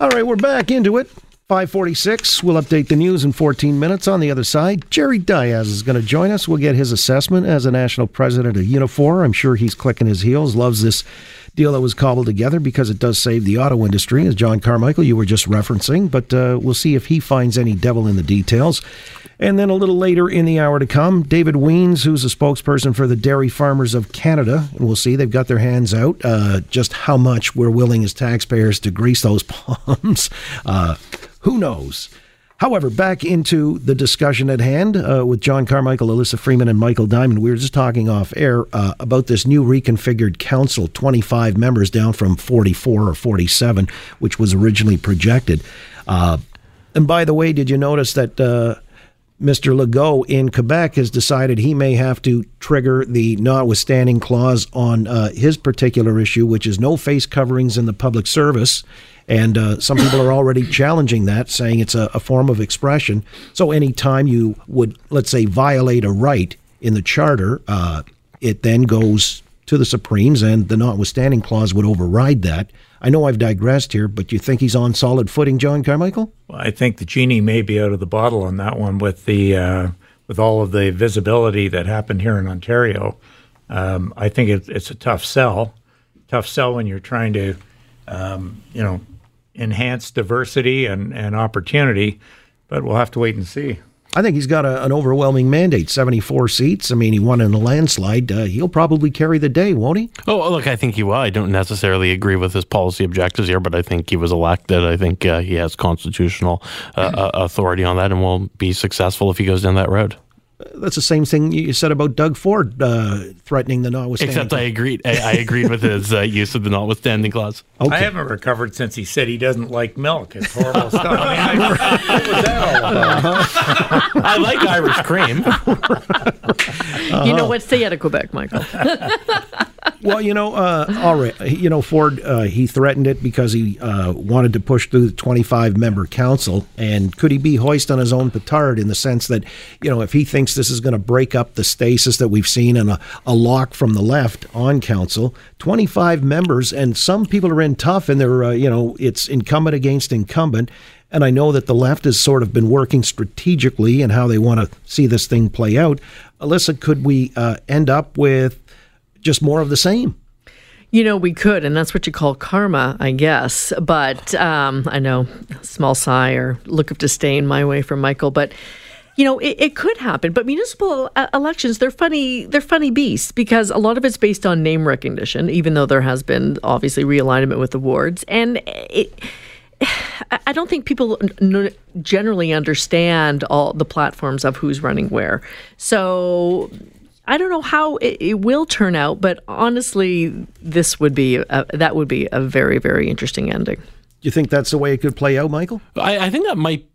All right, we're back into it. 546. We'll update the news in 14 minutes. On the other side, Jerry Dias is going to join us. We'll get his assessment as a national president of Unifor. I'm sure he's clicking his heels, loves this deal that was cobbled together because it does save the auto industry, as John Carmichael, you were just referencing. But uh, we'll see if he finds any devil in the details. And then a little later in the hour to come, David Wiens, who's a spokesperson for the Dairy Farmers of Canada. And we'll see, they've got their hands out uh, just how much we're willing as taxpayers to grease those palms. Uh, who knows? However, back into the discussion at hand uh, with John Carmichael, Elissa Freeman, and Michael Diamond. We were just talking off air uh, about this new reconfigured council, 25 members down from 44 or 47, which was originally projected. Uh, and by the way, did you notice that uh, Mr. Legault in Quebec has decided he may have to trigger the notwithstanding clause on uh, his particular issue, which is no face coverings in the public service. And uh, some people are already challenging that, saying it's a, a form of expression. So anytime you would, let's say, violate a right in the charter, uh, it then goes to the Supremes, and the notwithstanding clause would override that. I know I've digressed here, but you think he's on solid footing, John Carmichael? Well, I think the genie may be out of the bottle on that one with the uh, with all of the visibility that happened here in Ontario. Um, I think it, it's a tough sell. Tough sell when you're trying to, um, you know, enhance diversity and, and opportunity, but we'll have to wait and see. I think he's got a, an overwhelming mandate 74 seats. I mean, he won in a landslide. Uh, he'll probably carry the day, won't he? Oh, look, I think he will. I don't necessarily agree with his policy objectives here, but I think he was elected. I think uh, he has constitutional uh, uh authority on that and will be successful if he goes down that road that's the same thing you said about Doug Ford uh, threatening the notwithstanding. Except I agreed. I, I agreed with his uh, use of the notwithstanding clause. Okay. I haven't recovered since he said he doesn't like milk. It's horrible stuff. I mean, I, what was that all about? Uh-huh. I like Irish cream. Uh-huh. You know what? Stay out of Quebec, Michael. well, you know, uh, all right. You know, Ford, uh, he threatened it because he uh, wanted to push through the 25 member council. And could he be hoist on his own petard in the sense that, you know, if he thinks this is going to break up the stasis that we've seen and a, a lock from the left on council, 25 members, and some people are in tough and they're, uh, you know, it's incumbent against incumbent. And I know that the left has sort of been working strategically and how they want to see this thing play out. Elissa, could we uh, end up with just more of the same. You know, we could, and that's what you call karma, I guess. But um, I know, small sigh or look of disdain my way from Michael. But you know, it, it could happen. But municipal uh, elections, they're funny. They're funny beasts because a lot of it's based on name recognition, even though there has been obviously realignment with the wards, and it. I don't think people generally understand all the platforms of who's running where. So I don't know how it, it, will turn out, but honestly, this would be a, that would be a very very interesting ending. Do you think that's the way it could play out, Michael? I, I think that might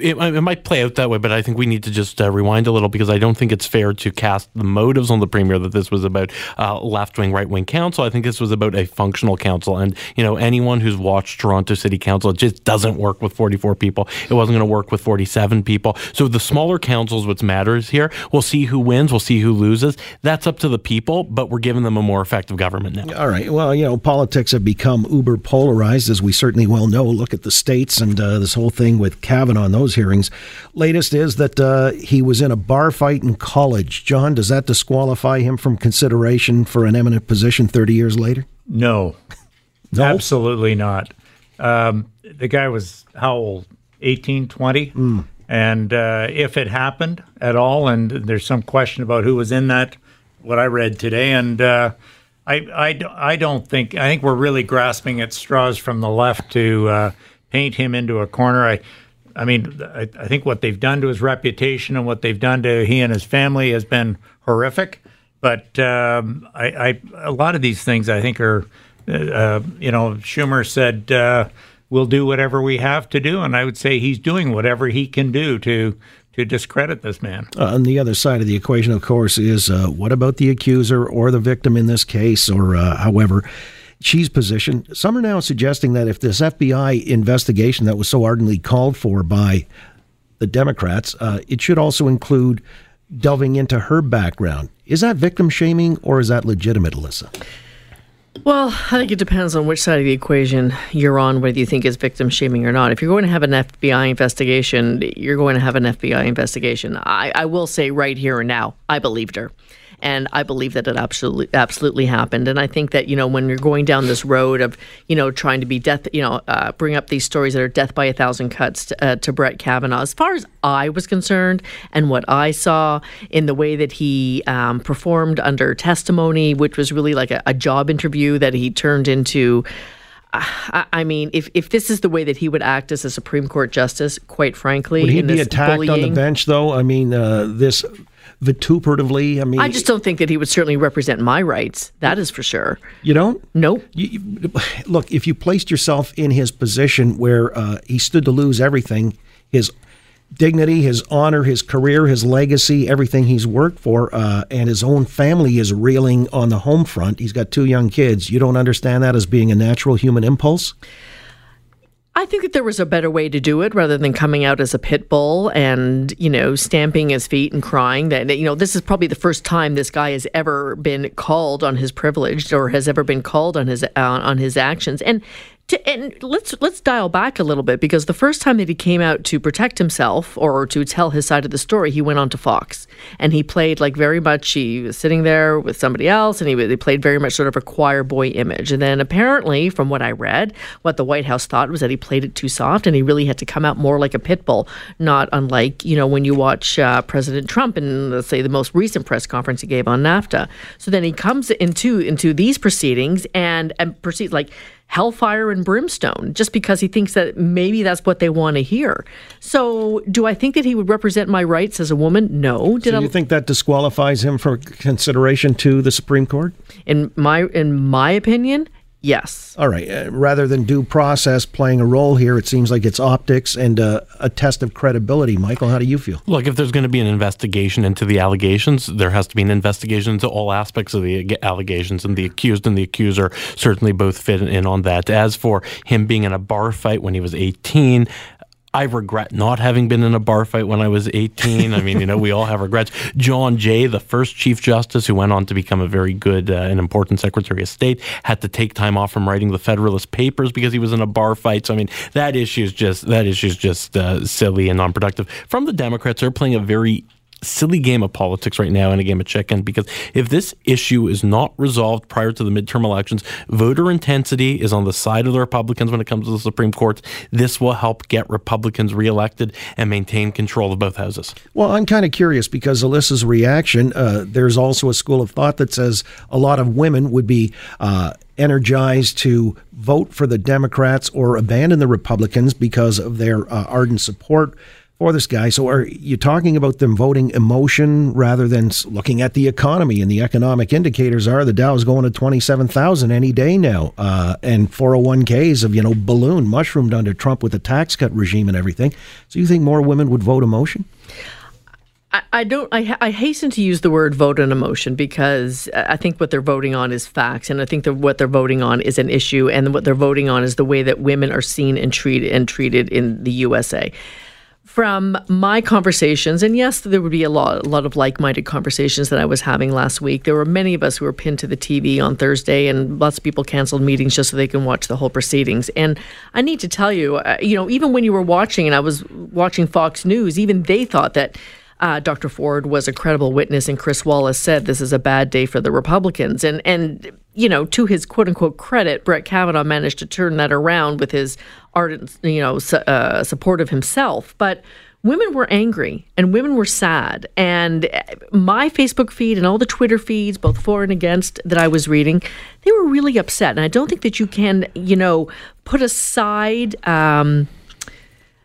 it, it, might play out that way, but I think we need to just uh, rewind a little because I don't think it's fair to cast the motives on the premier that this was about uh, left wing, right wing council. I think this was about a functional council, and you know anyone who's watched Toronto City Council, it just doesn't work with 44 people. It wasn't going to work with 47 people. So the smaller councils, what matters here. We'll see who wins. We'll see who loses. That's up to the people, but we're giving them a more effective government now. All right. Well, you know, politics have become uber polarized, as we certainly well know. Look at the states and uh, this whole thing with Kavanaugh those hearings. Latest is that uh, he was in a bar fight in college. John, does that disqualify him from consideration for an eminent position 30 years later? No, no? absolutely not. Um, the guy was how old? 18, 20? Mm. And uh, if it happened at all, and there's some question about who was in that, what I read today, and uh, I, I, I don't think, I think we're really grasping at straws from the left to uh, paint him into a corner. I, I mean, I, I, think what they've done to his reputation and what they've done to he and his family has been horrific. But um, I, I, a lot of these things I think are, uh, uh, you know, Schumer said uh, we'll do whatever we have to do, and I would say he's doing whatever he can do to to discredit this man. Uh, on the other side of the equation, of course, is uh, what about the accuser or the victim in this case, or uh, however she's position. Some are now suggesting that if this FBI investigation that was so ardently called for by the Democrats, uh, it should also include delving into her background. Is that victim shaming or is that legitimate, Elissa? Well, I think it depends on which side of the equation you're on, whether you think it's victim shaming or not. If you're going to have an FBI investigation, you're going to have an FBI investigation. I, I will say right here and now, I believed her and I believe that it absolutely absolutely happened. And I think that you know when you're going down this road of you know trying to be death, you know, uh, bring up these stories that are death by a thousand cuts to, uh, to Brett Kavanaugh. As far as I was concerned, and what I saw in the way that he um, performed under testimony, which was really like a, a job interview that he turned into. Uh, I mean, if, if this is the way that he would act as a Supreme Court justice, quite frankly, would he be attacked bullying, on the bench? Though I mean, uh, this vituperatively. I mean, I just don't think that he would certainly represent my rights. That is for sure. You don't? Nope. You, you, look, if you placed yourself in his position where uh, he stood to lose everything, his dignity, his honor, his career, his legacy, everything he's worked for, uh, and his own family is reeling on the home front. He's got two young kids. You don't understand that as being a natural human impulse? I think that there was a better way to do it rather than coming out as a pit bull and, you know, stamping his feet and crying that, you know, this is probably the first time this guy has ever been called on his privilege or has ever been called on his uh, on his actions. And to, and let's let's dial back a little bit because the first time that he came out to protect himself or to tell his side of the story, he went on to Fox and he played like very much. He was sitting there with somebody else, and he, played very much sort of a choir boy image. And then apparently, from what I read, what the White House thought was that he played it too soft, and he really had to come out more like a pit bull. Not unlike you know when you watch uh, President Trump in let's say the most recent press conference he gave on NAFTA. So then he comes into into these proceedings and and proceeds like hellfire and brimstone just because he thinks that maybe that's what they want to hear. So, do I think that he would represent my rights as a woman? No. Did so you I, think that disqualifies him for consideration to the Supreme Court? In my in my opinion, Yes. All right. Uh, rather than due process playing a role here, it seems like it's optics and uh, a test of credibility. Michael, how do you feel? Look, if there's going to be an investigation into the allegations, there has to be an investigation into all aspects of the allegations, and the accused and the accuser certainly both fit in on that. As for him being in a bar fight when he was 18, I regret not having been in a bar fight when I was 18. I mean, you know, we all have regrets. John Jay, the first Chief Justice, who went on to become a very good uh, and important Secretary of State, had to take time off from writing the Federalist Papers because he was in a bar fight. So, I mean, that issue is just that issue is just uh, silly and non-productive. From the Democrats, they're playing a very silly game of politics right now and a game of chicken because if this issue is not resolved prior to the midterm elections, voter intensity is on the side of the Republicans when it comes to the Supreme Court. This will help get Republicans reelected and maintain control of both houses. Well, I'm kind of curious because Elissa's reaction, uh, there's also a school of thought that says a lot of women would be. Uh, energized to vote for the Democrats or abandon the Republicans because of their uh, ardent support for this guy. So are you talking about them voting emotion rather than looking at the economy? And the economic indicators are the Dow is going to 27,000 any day now. Uh, and 401ks have, you know, ballooned, mushroomed under Trump with the tax cut regime and everything. So you think more women would vote emotion? I, don't. I, I, hasten to use the word vote on emotion because I think what they're voting on is facts, and I think that what they're voting on is an issue, and what they're voting on is the way that women are seen and treated and treated in the USA from my conversations, and yes, there would be a lot, a lot of like-minded conversations that I was having last week. There were many of us who were pinned to the TV on Thursday, and lots of people canceled meetings just so they can watch the whole proceedings. And I need to tell you, uh, you know, even when you were watching, and I was watching Fox News, even they thought that uh, Dr. Ford was a credible witness, and Chris Wallace said this is a bad day for the Republicans. And and you know, to his quote unquote credit, Brett Kavanaugh managed to turn that around with his ardent, you know, uh, support of himself. But women were angry and women were sad. And my Facebook feed and all the Twitter feeds, both for and against, that I was reading, they were really upset. And I don't think that you can, you know, put aside. Um,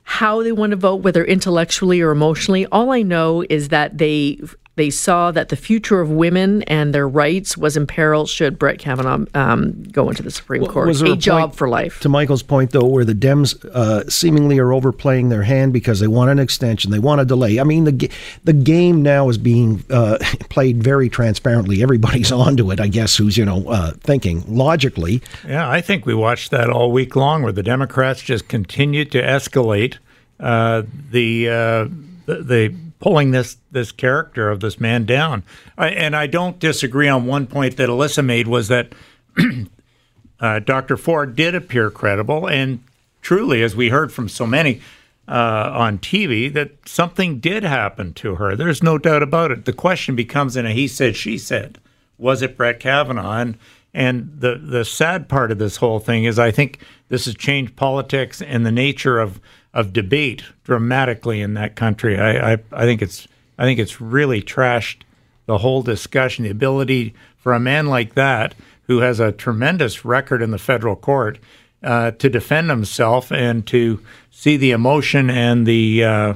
how they want to vote, whether intellectually or emotionally. All I know is that they they saw that the future of women and their rights was in peril should Brett Kavanaugh um, go into the Supreme well, Court. a, a job for life. To Michael's point, though, where the Dems uh, seemingly are overplaying their hand because they want an extension, they want a delay. I mean, the the game now is being uh, played very transparently. Everybody's onto it, I guess. Who's you know uh, thinking logically? Yeah, I think we watched that all week long, where the Democrats just continued to escalate uh, the, uh, the the pulling this this character of this man down. I, and I don't disagree on one point that Elissa made was that uh, Dr. Ford did appear credible, and truly, as we heard from so many uh, on TV, that something did happen to her. There's no doubt about it. The question becomes in a he said, she said, was it Brett Kavanaugh? And, and the, the sad part of this whole thing is I think this has changed politics and the nature of, of debate dramatically in that country. I, I, I think it's I think it's really trashed the whole discussion. The ability for a man like that, who has a tremendous record in the federal court, uh, to defend himself and to see the emotion and the uh,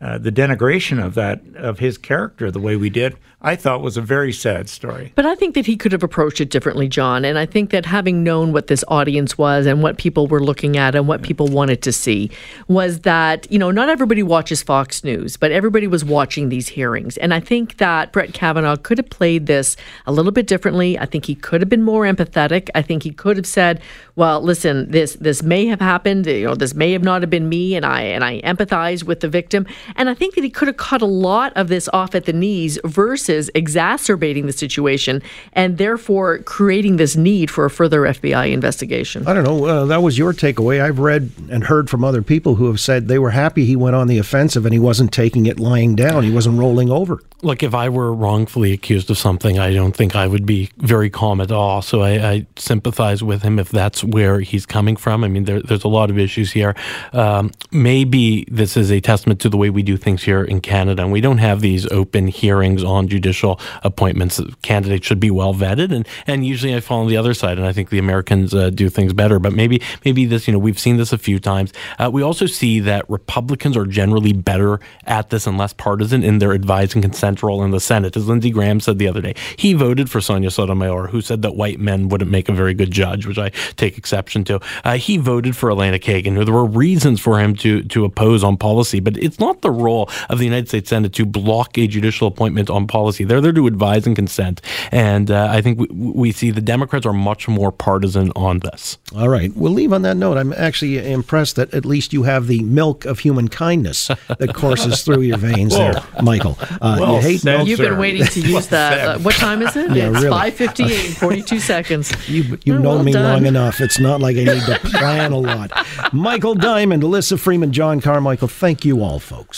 uh, the denigration of that of his character the way we did, I thought was a very sad story. But I think that he could have approached it differently, John. And I think that having known what this audience was and what people were looking at and what people wanted to see was that, you know, not everybody watches Fox News, but everybody was watching these hearings. And I think that Brett Kavanaugh could have played this a little bit differently. I think he could have been more empathetic. I think he could have said, well, listen, this this may have happened, you know, this may have not have been me and I and I empathize with the victim. And I think that he could have cut a lot of this off at the knees versus exacerbating the situation and therefore creating this need for a further FBI investigation. I don't know. Uh, that was your takeaway. I've read and heard from other people who have said they were happy he went on the offensive and he wasn't taking it lying down. He wasn't rolling over. Look, if I were wrongfully accused of something, I don't think I would be very calm at all. So I, I sympathize with him if that's where he's coming from. I mean, there, there's a lot of issues here. Um, maybe this is a testament to the way we do things here in Canada, and we don't have these open hearings on judicial appointments. Candidates should be well vetted, and and usually I fall on the other side, and I think the Americans uh, do things better. But maybe maybe this, you know, we've seen this a few times. Uh, we also see that Republicans are generally better at this and less partisan in their advising and consent role in the Senate. As Lindsey Graham said the other day, he voted for Sonia Sotomayor, who said that white men wouldn't make a very good judge, which I take exception to. Uh, he voted for Elena Kagan, who there were reasons for him to to oppose on policy, but it's not the role of the United States Senate to block a judicial appointment on policy. They're there to advise and consent, and uh, I think we, we see the Democrats are much more partisan on this. All right, we'll leave on that note. I'm actually impressed that at least you have the milk of human kindness that courses through your veins there, Michael. Uh, Well you hate said, milk. You've been waiting to use that. Uh, what time is it? Yeah, it's really. 5:58 and 42 seconds. You, you Oh, know well me done. long enough. It's not like I need to plan a lot. Michael Diamond, Elissa Freeman, John Carmichael, thank you all, folks.